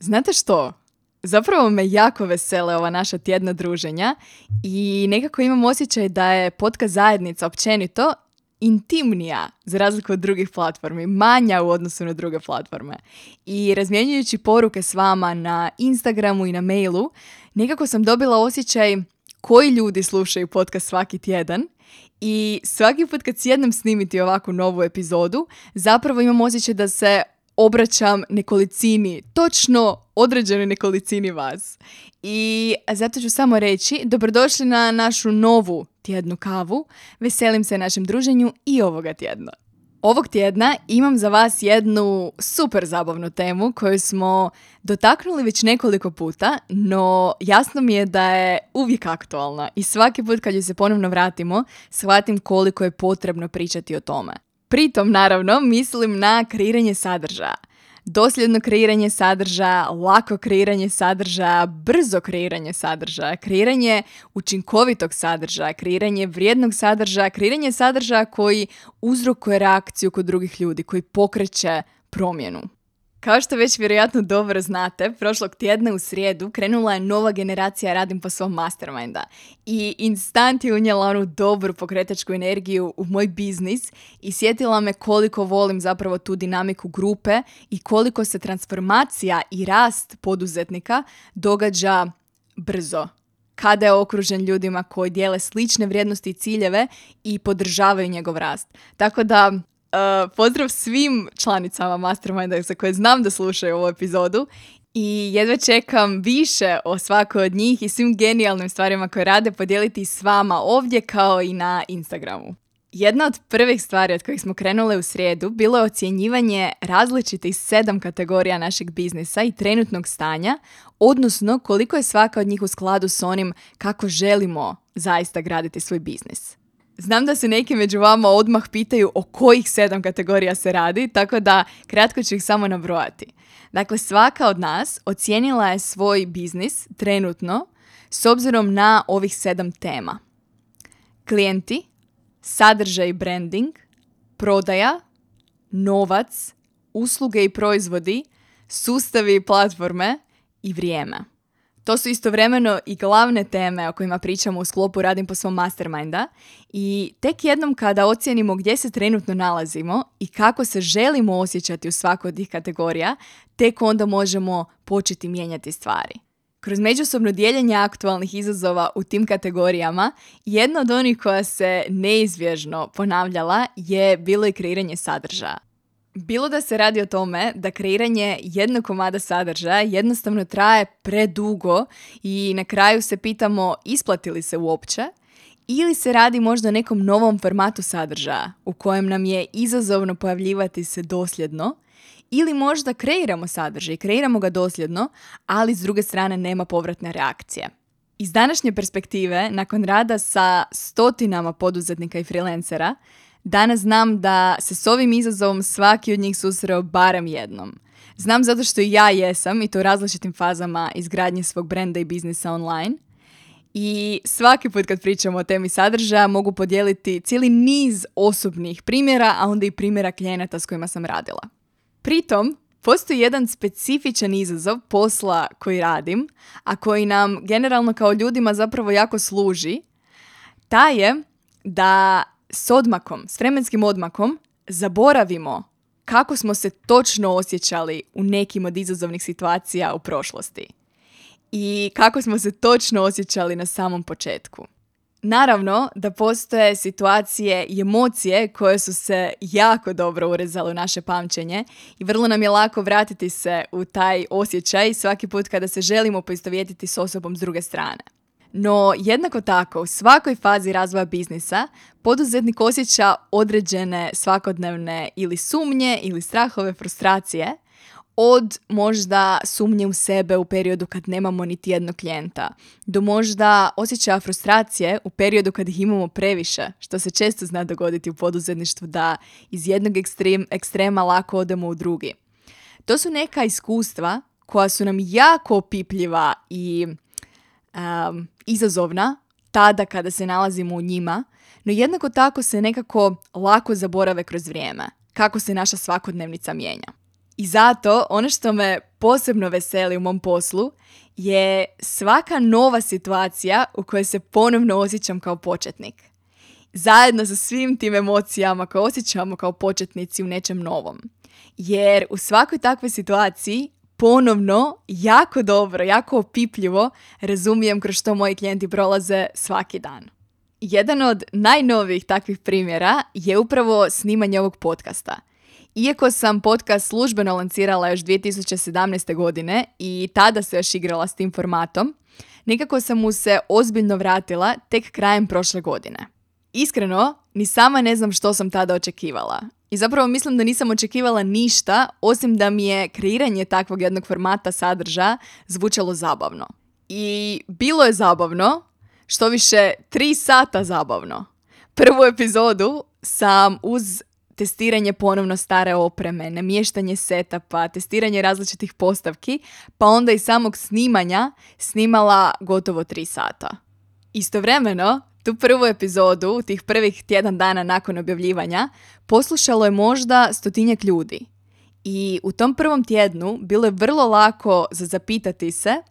Znate što? Zapravo me jako vesele ova naša tjedna druženja i nekako imam osjećaj da je podcast zajednica općenito intimnija za razliku od drugih platformi, manja u odnosu na druge platforme. I razmjenjujući poruke s vama na Instagramu i na mailu, nekako sam dobila osjećaj koji ljudi slušaju podcast svaki tjedan i svaki put kad sjednem snimiti ovakvu novu epizodu, zapravo imam osjećaj da se obraćam nekolicini, točno određenoj nekolicini vas. I zato ću samo reći, dobrodošli na našu novu tjednu kavu. Veselim se našem druženju i ovoga tjedna. Ovog tjedna imam za vas jednu super zabavnu temu koju smo dotaknuli već nekoliko puta, no jasno mi je da je uvijek aktualna i svaki put kad ju se ponovno vratimo, shvatim koliko je potrebno pričati o tome. Pritom, naravno, mislim na kreiranje sadržaja. Dosljedno kreiranje sadržaja, lako kreiranje sadržaja, brzo kreiranje sadržaja, kreiranje učinkovitog sadržaja, kreiranje vrijednog sadržaja, kreiranje sadržaja koji uzrokuje reakciju kod drugih ljudi, koji pokreće promjenu. Kao što već vjerojatno dobro znate, prošlog tjedna u srijedu krenula je nova generacija Radim po svom masterminda i instant je unijela onu dobru pokretačku energiju u moj biznis i sjetila me koliko volim zapravo tu dinamiku grupe i koliko se transformacija i rast poduzetnika događa brzo kada je okružen ljudima koji dijele slične vrijednosti i ciljeve i podržavaju njegov rast. Tako da Uh, pozdrav svim članicama Masterminda za koje znam da slušaju ovu epizodu i jedva čekam više o svakoj od njih i svim genijalnim stvarima koje rade podijeliti s vama ovdje kao i na Instagramu. Jedna od prvih stvari od kojih smo krenule u srijedu bilo je ocjenjivanje različitih sedam kategorija našeg biznisa i trenutnog stanja, odnosno koliko je svaka od njih u skladu s onim kako želimo zaista graditi svoj biznis. Znam da se neki među vama odmah pitaju o kojih sedam kategorija se radi, tako da kratko ću ih samo nabrojati. Dakle, svaka od nas ocijenila je svoj biznis trenutno s obzirom na ovih sedam tema. Klijenti, sadržaj i branding, prodaja, novac, usluge i proizvodi, sustavi i platforme i vrijeme. To su istovremeno i glavne teme o kojima pričamo u sklopu Radim po svom masterminda i tek jednom kada ocijenimo gdje se trenutno nalazimo i kako se želimo osjećati u svakoj od tih kategorija, tek onda možemo početi mijenjati stvari. Kroz međusobno dijeljenje aktualnih izazova u tim kategorijama, jedna od onih koja se neizbježno ponavljala je bilo i kreiranje sadržaja. Bilo da se radi o tome da kreiranje jednog komada sadržaja jednostavno traje predugo i na kraju se pitamo isplati li se uopće, ili se radi možda o nekom novom formatu sadržaja u kojem nam je izazovno pojavljivati se dosljedno, ili možda kreiramo sadržaj, kreiramo ga dosljedno, ali s druge strane nema povratne reakcije. Iz današnje perspektive, nakon rada sa stotinama poduzetnika i freelancera, Danas znam da se s ovim izazovom svaki od njih susreo barem jednom. Znam zato što i ja jesam i to u različitim fazama izgradnje svog brenda i biznisa online. I svaki put kad pričamo o temi sadržaja mogu podijeliti cijeli niz osobnih primjera, a onda i primjera klijenata s kojima sam radila. Pritom, postoji jedan specifičan izazov posla koji radim, a koji nam generalno kao ljudima zapravo jako služi, taj je da s odmakom, s vremenskim odmakom, zaboravimo kako smo se točno osjećali u nekim od izazovnih situacija u prošlosti. I kako smo se točno osjećali na samom početku. Naravno da postoje situacije i emocije koje su se jako dobro urezale u naše pamćenje i vrlo nam je lako vratiti se u taj osjećaj svaki put kada se želimo poistovjetiti s osobom s druge strane. No, jednako tako, u svakoj fazi razvoja biznisa poduzetnik osjeća određene svakodnevne ili sumnje ili strahove frustracije, Od možda sumnje u sebe u periodu kad nemamo niti jednog klijenta, do možda osjećaja frustracije u periodu kad ih imamo previše, što se često zna dogoditi u poduzetništvu da iz jednog ekstrem, ekstrema lako odemo u drugi. To su neka iskustva koja su nam jako opipljiva i um, izazovna tada kada se nalazimo u njima, no jednako tako se nekako lako zaborave kroz vrijeme, kako se naša svakodnevnica mijenja. I zato ono što me posebno veseli u mom poslu je svaka nova situacija u kojoj se ponovno osjećam kao početnik. Zajedno sa svim tim emocijama koje osjećamo kao početnici u nečem novom. Jer u svakoj takvoj situaciji ponovno jako dobro, jako opipljivo razumijem kroz što moji klijenti prolaze svaki dan. Jedan od najnovijih takvih primjera je upravo snimanje ovog podcasta. Iako sam podcast službeno lancirala još 2017. godine i tada se još igrala s tim formatom, nekako sam mu se ozbiljno vratila tek krajem prošle godine. Iskreno, ni sama ne znam što sam tada očekivala. I zapravo mislim da nisam očekivala ništa, osim da mi je kreiranje takvog jednog formata sadržaja zvučalo zabavno. I bilo je zabavno, što više tri sata zabavno. Prvu epizodu sam uz testiranje ponovno stare opreme, namještanje setapa, testiranje različitih postavki, pa onda i samog snimanja snimala gotovo tri sata. Istovremeno, tu prvu epizodu, tih prvih tjedan dana nakon objavljivanja, poslušalo je možda stotinjak ljudi. I u tom prvom tjednu bilo je vrlo lako za zapitati se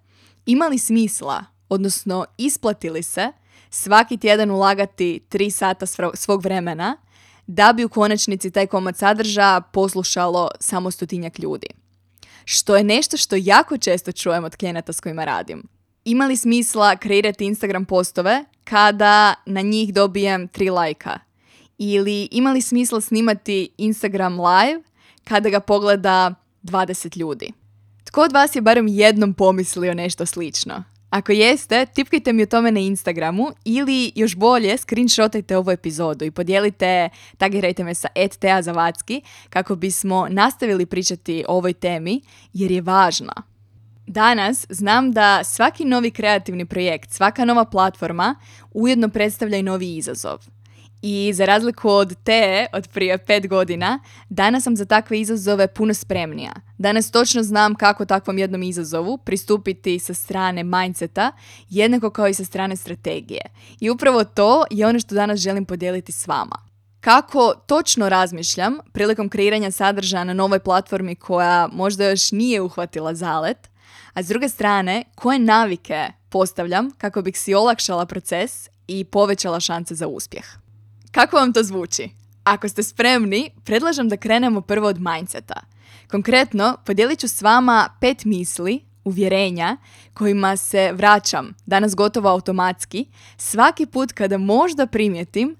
imali smisla, odnosno isplatili se svaki tjedan ulagati tri sata svog vremena da bi u konačnici taj komad sadržaja poslušalo samo stotinjak ljudi. Što je nešto što jako često čujem od klijenata s kojima radim. Ima li smisla kreirati Instagram postove kada na njih dobijem tri lajka? Ili ima li smisla snimati Instagram live kada ga pogleda 20 ljudi? Tko od vas je barem jednom pomislio nešto slično? Ako jeste, tipkajte mi o tome na Instagramu ili još bolje screenshotajte ovu epizodu i podijelite, tagirajte me sa @teazavatski kako bismo nastavili pričati o ovoj temi jer je važna. Danas znam da svaki novi kreativni projekt, svaka nova platforma ujedno predstavlja i novi izazov. I za razliku od te, od prije pet godina, danas sam za takve izazove puno spremnija. Danas točno znam kako takvom jednom izazovu pristupiti sa strane mindseta, jednako kao i sa strane strategije. I upravo to je ono što danas želim podijeliti s vama. Kako točno razmišljam prilikom kreiranja sadržaja na novoj platformi koja možda još nije uhvatila zalet, a s druge strane, koje navike postavljam kako bih si olakšala proces i povećala šanse za uspjeh. Kako vam to zvuči? Ako ste spremni, predlažem da krenemo prvo od mindseta. Konkretno, podijelit ću s vama pet misli, uvjerenja kojima se vraćam danas gotovo automatski svaki put kada možda primijetim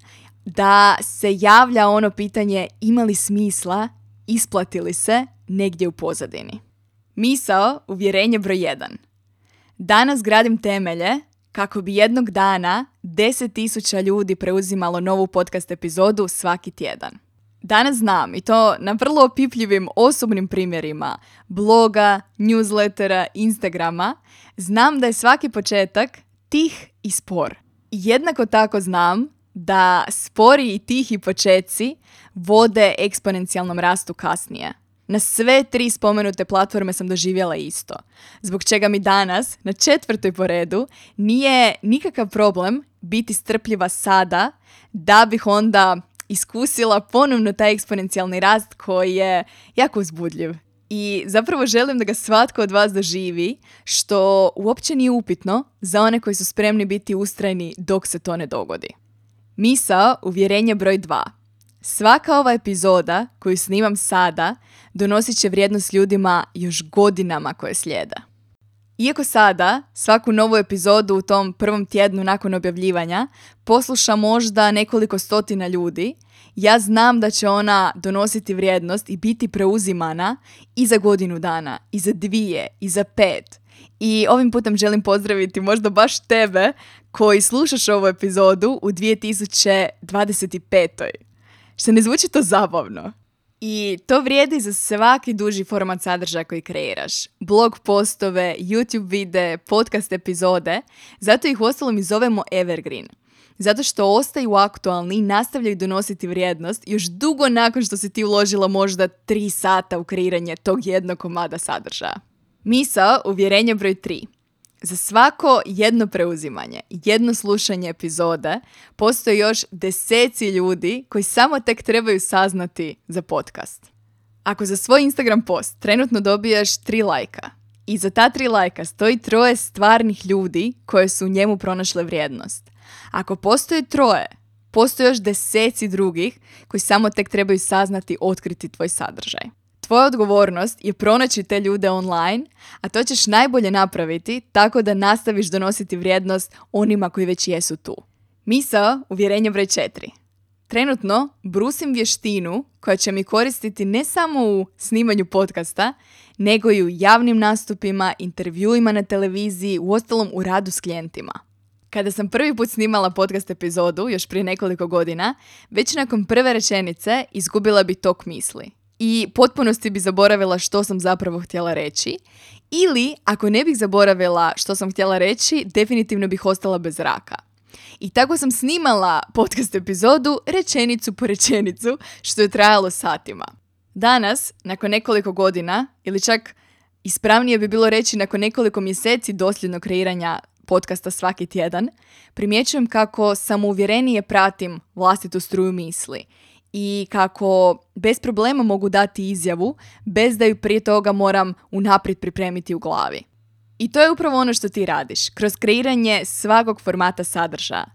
da se javlja ono pitanje ima li smisla, isplati li se negdje u pozadini. Misao, uvjerenje broj 1. Danas gradim temelje kako bi jednog dana 10.000 ljudi preuzimalo novu podcast epizodu svaki tjedan. Danas znam i to na vrlo opipljivim osobnim primjerima bloga, newslettera, Instagrama, znam da je svaki početak tih i spor. Jednako tako znam da spori i tihi početci vode eksponencijalnom rastu kasnije. Na sve tri spomenute platforme sam doživjela isto. Zbog čega mi danas, na četvrtoj po redu, nije nikakav problem biti strpljiva sada da bih onda iskusila ponovno taj eksponencijalni rast koji je jako uzbudljiv. I zapravo želim da ga svatko od vas doživi, što uopće nije upitno za one koji su spremni biti ustrajni dok se to ne dogodi. Misao, uvjerenje broj 2. Svaka ova epizoda koju snimam sada donosit će vrijednost ljudima još godinama koje slijeda. Iako sada svaku novu epizodu u tom prvom tjednu nakon objavljivanja posluša možda nekoliko stotina ljudi, ja znam da će ona donositi vrijednost i biti preuzimana i za godinu dana, i za dvije, i za pet. I ovim putem želim pozdraviti možda baš tebe koji slušaš ovu epizodu u 2025. Što ne zvuči to zabavno? I to vrijedi za svaki duži format sadržaja koji kreiraš. Blog postove, YouTube vide, podcast epizode. Zato ih uostalom i zovemo Evergreen. Zato što ostaju aktualni i nastavljaju donositi vrijednost još dugo nakon što si ti uložila možda tri sata u kreiranje tog jednog komada sadržaja. Misao, uvjerenje broj 3. Za svako jedno preuzimanje, jedno slušanje epizode, postoje još deseci ljudi koji samo tek trebaju saznati za podcast. Ako za svoj Instagram post trenutno dobijaš tri lajka i za ta tri lajka stoji troje stvarnih ljudi koje su u njemu pronašle vrijednost. Ako postoje troje, postoje još deseci drugih koji samo tek trebaju saznati otkriti tvoj sadržaj. Tvoja odgovornost je pronaći te ljude online, a to ćeš najbolje napraviti tako da nastaviš donositi vrijednost onima koji već jesu tu. Misao, uvjerenje broj 4. Trenutno brusim vještinu koja će mi koristiti ne samo u snimanju podcasta, nego i u javnim nastupima, intervjuima na televiziji, u ostalom u radu s klijentima. Kada sam prvi put snimala podcast epizodu, još prije nekoliko godina, već nakon prve rečenice izgubila bi tok misli i potpunosti bi zaboravila što sam zapravo htjela reći. Ili, ako ne bih zaboravila što sam htjela reći, definitivno bih ostala bez raka. I tako sam snimala podcast epizodu rečenicu po rečenicu, što je trajalo satima. Danas, nakon nekoliko godina, ili čak ispravnije bi bilo reći nakon nekoliko mjeseci dosljednog kreiranja podcasta svaki tjedan, primjećujem kako samouvjerenije pratim vlastitu struju misli i kako bez problema mogu dati izjavu bez da ju prije toga moram unaprijed pripremiti u glavi. I to je upravo ono što ti radiš, kroz kreiranje svakog formata sadržaja.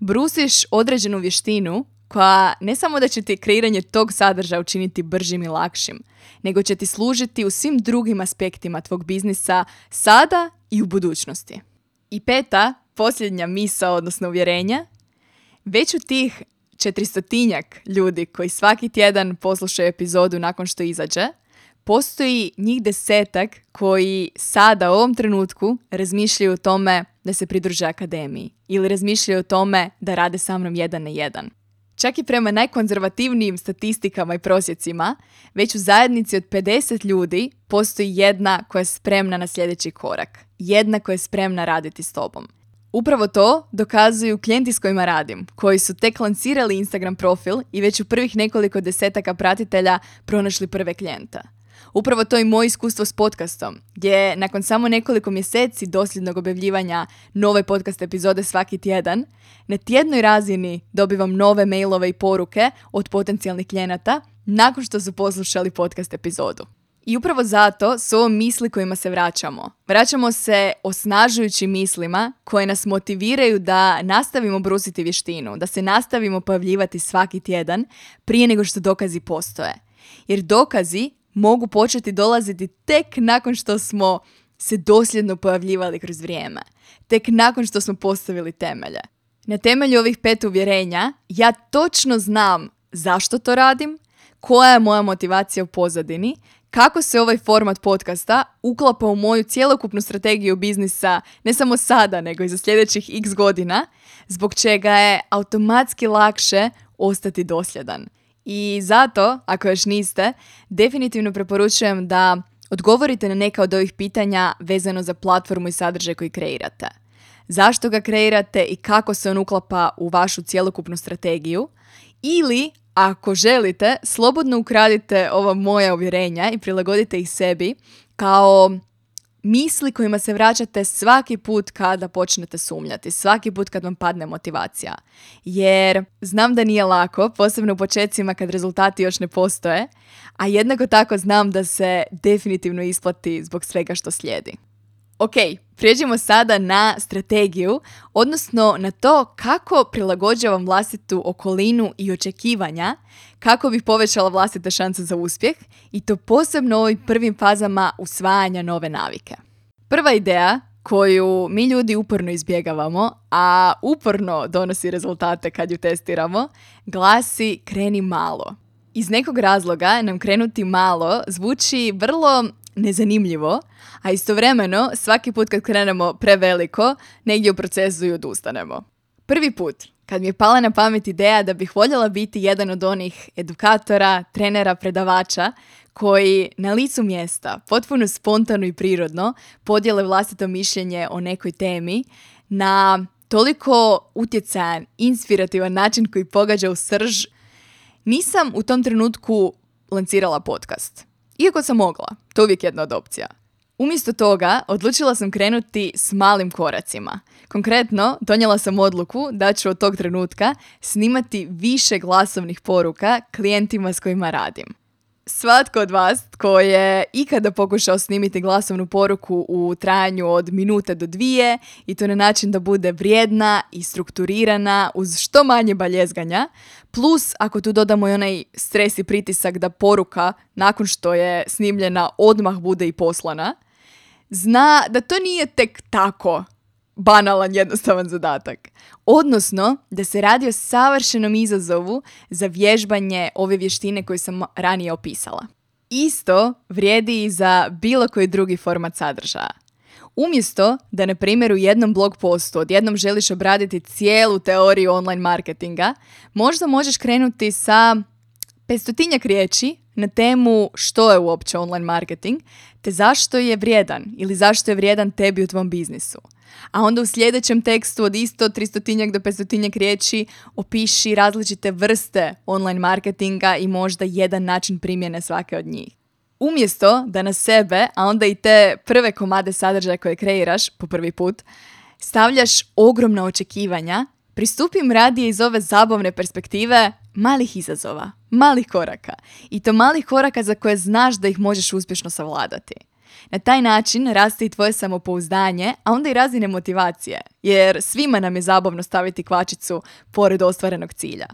Brusiš određenu vještinu koja ne samo da će ti kreiranje tog sadržaja učiniti bržim i lakšim, nego će ti služiti u svim drugim aspektima tvog biznisa sada i u budućnosti. I peta, posljednja misa, odnosno uvjerenja, već u tih četristotinjak ljudi koji svaki tjedan poslušaju epizodu nakon što izađe, postoji njih desetak koji sada u ovom trenutku razmišljaju o tome da se pridruže akademiji ili razmišljaju o tome da rade sa mnom jedan na jedan. Čak i prema najkonzervativnijim statistikama i prosjecima, već u zajednici od 50 ljudi postoji jedna koja je spremna na sljedeći korak. Jedna koja je spremna raditi s tobom. Upravo to dokazuju klijenti s kojima radim, koji su tek lancirali Instagram profil i već u prvih nekoliko desetaka pratitelja pronašli prve klijenta. Upravo to je moje iskustvo s podcastom, gdje nakon samo nekoliko mjeseci dosljednog objavljivanja nove podcast epizode svaki tjedan, na tjednoj razini dobivam nove mailove i poruke od potencijalnih klijenata nakon što su poslušali podcast epizodu. I upravo zato su ovo misli kojima se vraćamo. Vraćamo se osnažujući mislima koje nas motiviraju da nastavimo brusiti vještinu, da se nastavimo pojavljivati svaki tjedan prije nego što dokazi postoje. Jer dokazi mogu početi dolaziti tek nakon što smo se dosljedno pojavljivali kroz vrijeme. Tek nakon što smo postavili temelje. Na temelju ovih pet uvjerenja ja točno znam zašto to radim, koja je moja motivacija u pozadini, kako se ovaj format podcasta uklapa u moju cjelokupnu strategiju biznisa ne samo sada, nego i za sljedećih x godina, zbog čega je automatski lakše ostati dosljedan. I zato, ako još niste, definitivno preporučujem da odgovorite na neka od ovih pitanja vezano za platformu i sadržaj koji kreirate. Zašto ga kreirate i kako se on uklapa u vašu cjelokupnu strategiju? Ili, ako želite, slobodno ukradite ova moja uvjerenja i prilagodite ih sebi kao misli kojima se vraćate svaki put kada počnete sumnjati, svaki put kad vam padne motivacija. Jer znam da nije lako, posebno u početcima kad rezultati još ne postoje, a jednako tako znam da se definitivno isplati zbog svega što slijedi. Ok, prijeđemo sada na strategiju, odnosno na to kako prilagođavam vlastitu okolinu i očekivanja, kako bih povećala vlastite šanse za uspjeh i to posebno u ovim prvim fazama usvajanja nove navike. Prva ideja koju mi ljudi uporno izbjegavamo, a uporno donosi rezultate kad ju testiramo, glasi kreni malo. Iz nekog razloga nam krenuti malo zvuči vrlo nezanimljivo, a istovremeno svaki put kad krenemo preveliko, negdje u procesu i odustanemo. Prvi put kad mi je pala na pamet ideja da bih voljela biti jedan od onih edukatora, trenera, predavača koji na licu mjesta, potpuno spontano i prirodno, podijele vlastito mišljenje o nekoj temi na toliko utjecajan, inspirativan način koji pogađa u srž, nisam u tom trenutku lancirala podcast. Iako sam mogla, to je uvijek jedna od opcija. Umjesto toga, odlučila sam krenuti s malim koracima. Konkretno, donijela sam odluku da ću od tog trenutka snimati više glasovnih poruka klijentima s kojima radim. Svatko od vas tko je ikada pokušao snimiti glasovnu poruku u trajanju od minute do dvije i to na način da bude vrijedna i strukturirana uz što manje baljezganja, plus ako tu dodamo i onaj stres i pritisak da poruka nakon što je snimljena odmah bude i poslana, zna da to nije tek tako banalan jednostavan zadatak. Odnosno, da se radi o savršenom izazovu za vježbanje ove vještine koje sam ranije opisala. Isto vrijedi i za bilo koji drugi format sadržaja. Umjesto da, na primjer, u jednom blog postu odjednom želiš obraditi cijelu teoriju online marketinga, možda možeš krenuti sa pestotinjak riječi na temu što je uopće online marketing, te zašto je vrijedan ili zašto je vrijedan tebi u tvom biznisu. A onda u sljedećem tekstu od isto 300 do 500 riječi opiši različite vrste online marketinga i možda jedan način primjene svake od njih. Umjesto da na sebe, a onda i te prve komade sadržaja koje kreiraš po prvi put, stavljaš ogromna očekivanja, pristupim radije iz ove zabavne perspektive malih izazova, malih koraka. I to malih koraka za koje znaš da ih možeš uspješno savladati. Na taj način raste i tvoje samopouzdanje, a onda i razine motivacije, jer svima nam je zabavno staviti kvačicu pored ostvarenog cilja.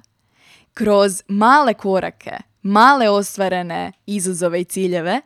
Kroz male korake, male ostvarene izazove i ciljeve,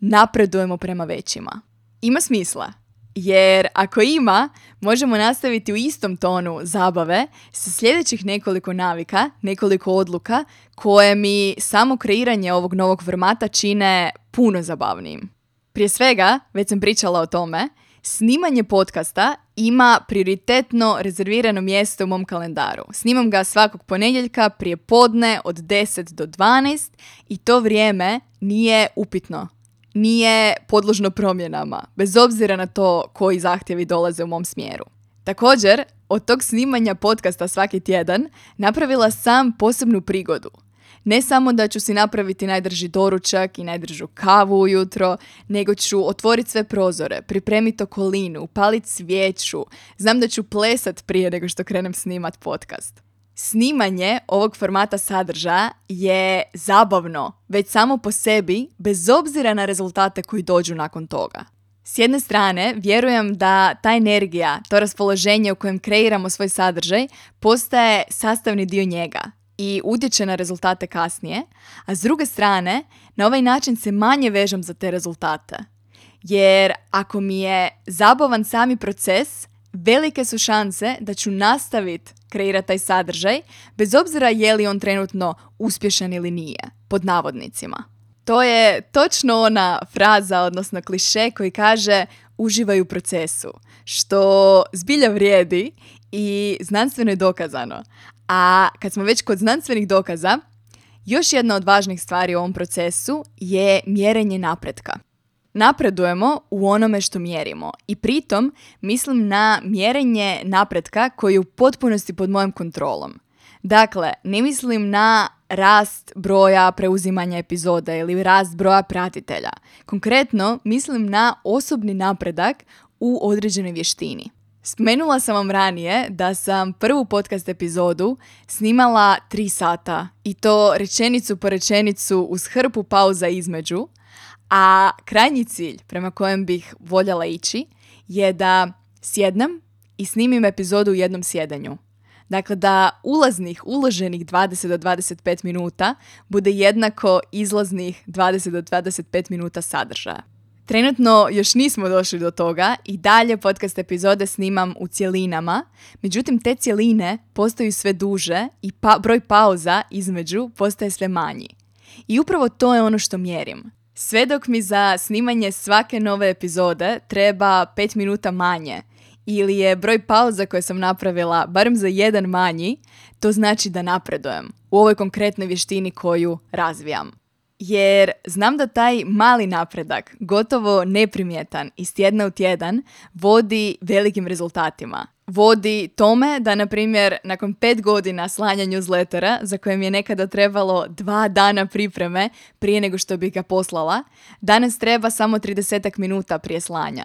napredujemo prema većima. Ima smisla, jer ako ima, možemo nastaviti u istom tonu zabave sa sljedećih nekoliko navika, nekoliko odluka koje mi samo kreiranje ovog novog formata čine puno zabavnijim. Prije svega, već sam pričala o tome, snimanje podcasta ima prioritetno rezervirano mjesto u mom kalendaru. Snimam ga svakog ponedjeljka prije podne od 10 do 12 i to vrijeme nije upitno. Nije podložno promjenama, bez obzira na to koji zahtjevi dolaze u mom smjeru. Također, od tog snimanja podcasta svaki tjedan napravila sam posebnu prigodu – ne samo da ću si napraviti najdrži doručak i najdržu kavu ujutro, nego ću otvoriti sve prozore, pripremiti okolinu, upaliti svijeću. Znam da ću plesat prije nego što krenem snimat podcast. Snimanje ovog formata sadržaja je zabavno, već samo po sebi, bez obzira na rezultate koji dođu nakon toga. S jedne strane, vjerujem da ta energija, to raspoloženje u kojem kreiramo svoj sadržaj, postaje sastavni dio njega i utječe na rezultate kasnije, a s druge strane, na ovaj način se manje vežem za te rezultate. Jer ako mi je zabavan sami proces, velike su šanse da ću nastaviti kreirati taj sadržaj, bez obzira je li on trenutno uspješan ili nije, pod navodnicima. To je točno ona fraza, odnosno kliše koji kaže uživaj u procesu, što zbilja vrijedi i znanstveno je dokazano. A kad smo već kod znanstvenih dokaza, još jedna od važnih stvari u ovom procesu je mjerenje napretka. Napredujemo u onome što mjerimo i pritom mislim na mjerenje napretka koji je u potpunosti pod mojom kontrolom. Dakle, ne mislim na rast broja preuzimanja epizoda ili rast broja pratitelja. Konkretno, mislim na osobni napredak u određenoj vještini. Spomenula sam vam ranije da sam prvu podcast epizodu snimala tri sata i to rečenicu po rečenicu uz hrpu pauza između, a krajnji cilj prema kojem bih voljela ići je da sjednem i snimim epizodu u jednom sjedanju. Dakle, da ulaznih, uloženih 20 do 25 minuta bude jednako izlaznih 20 do 25 minuta sadržaja. Trenutno još nismo došli do toga i dalje podcast epizode snimam u cjelinama, međutim te cjeline postaju sve duže i pa, broj pauza između postaje sve manji. I upravo to je ono što mjerim. Sve dok mi za snimanje svake nove epizode treba 5 minuta manje ili je broj pauza koje sam napravila barem za jedan manji, to znači da napredujem u ovoj konkretnoj vještini koju razvijam. Jer znam da taj mali napredak, gotovo neprimjetan iz tjedna u tjedan, vodi velikim rezultatima. Vodi tome da, na primjer, nakon pet godina slanja newslettera, za kojem je nekada trebalo dva dana pripreme prije nego što bi ga poslala, danas treba samo 30 minuta prije slanja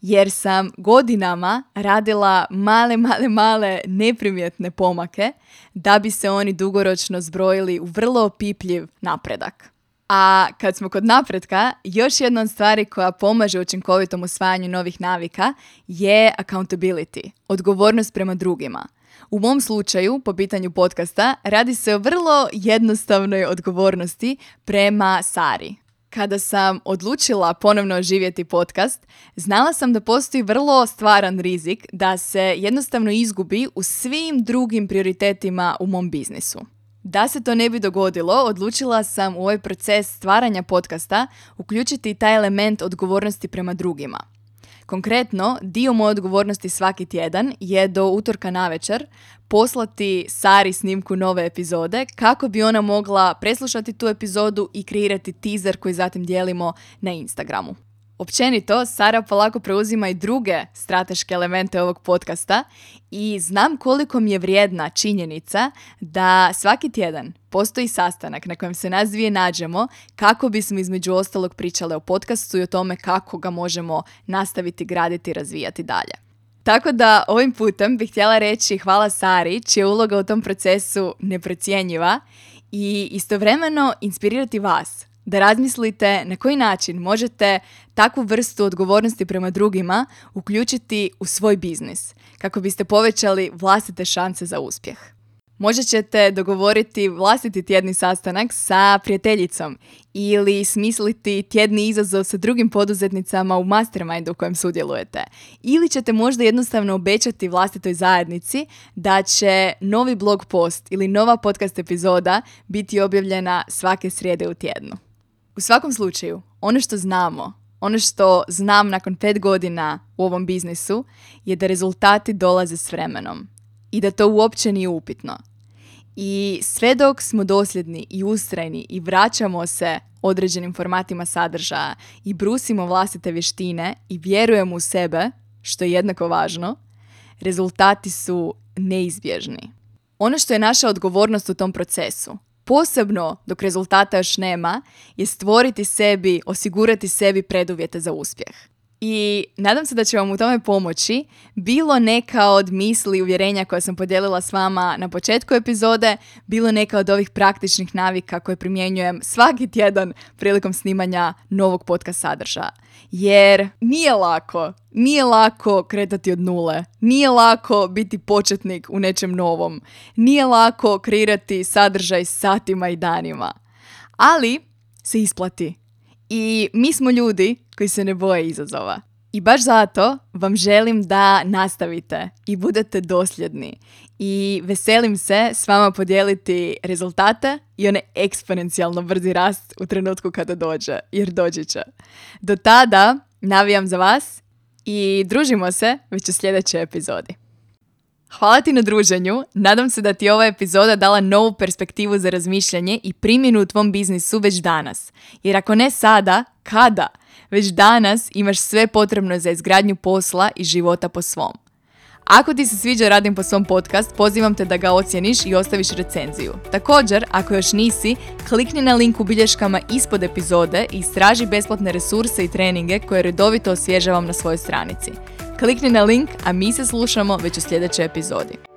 jer sam godinama radila male, male, male neprimjetne pomake da bi se oni dugoročno zbrojili u vrlo opipljiv napredak. A kad smo kod napretka, još jedna od stvari koja pomaže učinkovitom usvajanju novih navika je accountability, odgovornost prema drugima. U mom slučaju, po pitanju podcasta, radi se o vrlo jednostavnoj odgovornosti prema Sari, kada sam odlučila ponovno oživjeti podcast, znala sam da postoji vrlo stvaran rizik da se jednostavno izgubi u svim drugim prioritetima u mom biznisu. Da se to ne bi dogodilo, odlučila sam u ovaj proces stvaranja podcasta uključiti taj element odgovornosti prema drugima. Konkretno, dio moje odgovornosti svaki tjedan je do utorka navečer poslati Sari snimku nove epizode kako bi ona mogla preslušati tu epizodu i kreirati teaser koji zatim dijelimo na Instagramu. Općenito, Sara polako preuzima i druge strateške elemente ovog podcasta i znam koliko mi je vrijedna činjenica da svaki tjedan postoji sastanak na kojem se nas dvije nađemo kako bismo između ostalog pričale o podcastu i o tome kako ga možemo nastaviti graditi i razvijati dalje. Tako da ovim putem bih htjela reći hvala Sari, čija uloga u tom procesu neprocjenjiva i istovremeno inspirirati vas da razmislite na koji način možete takvu vrstu odgovornosti prema drugima uključiti u svoj biznis kako biste povećali vlastite šanse za uspjeh. Možda ćete dogovoriti vlastiti tjedni sastanak sa prijateljicom ili smisliti tjedni izazov sa drugim poduzetnicama u mastermindu u kojem sudjelujete. Ili ćete možda jednostavno obećati vlastitoj zajednici da će novi blog post ili nova podcast epizoda biti objavljena svake srijede u tjednu. U svakom slučaju, ono što znamo, ono što znam nakon pet godina u ovom biznisu je da rezultati dolaze s vremenom i da to uopće nije upitno. I sve dok smo dosljedni i ustrajni i vraćamo se određenim formatima sadržaja i brusimo vlastite vještine i vjerujemo u sebe, što je jednako važno, rezultati su neizbježni. Ono što je naša odgovornost u tom procesu posebno dok rezultata još nema, je stvoriti sebi, osigurati sebi preduvjete za uspjeh. I nadam se da će vam u tome pomoći bilo neka od misli i uvjerenja koje sam podijelila s vama na početku epizode, bilo neka od ovih praktičnih navika koje primjenjujem svaki tjedan prilikom snimanja novog podcast sadržaja. Jer nije lako, nije lako kretati od nule, nije lako biti početnik u nečem novom, nije lako kreirati sadržaj satima i danima. Ali se isplati. I mi smo ljudi koji se ne boje izazova. I baš zato vam želim da nastavite i budete dosljedni. I veselim se s vama podijeliti rezultate i onaj eksponencijalno brzi rast u trenutku kada dođe, jer dođe će. Do tada navijam za vas i družimo se već u sljedećoj epizodi. Hvala ti na druženju, nadam se da ti ova epizoda dala novu perspektivu za razmišljanje i primjenu u tvom biznisu već danas. Jer ako ne sada, kada? Već danas imaš sve potrebno za izgradnju posla i života po svom. Ako ti se sviđa Radim po svom podcast, pozivam te da ga ocijeniš i ostaviš recenziju. Također, ako još nisi, klikni na link u bilješkama ispod epizode i istraži besplatne resurse i treninge koje redovito osvježavam na svojoj stranici. Klikni na link, a mi se slušamo već u sljedećoj epizodi.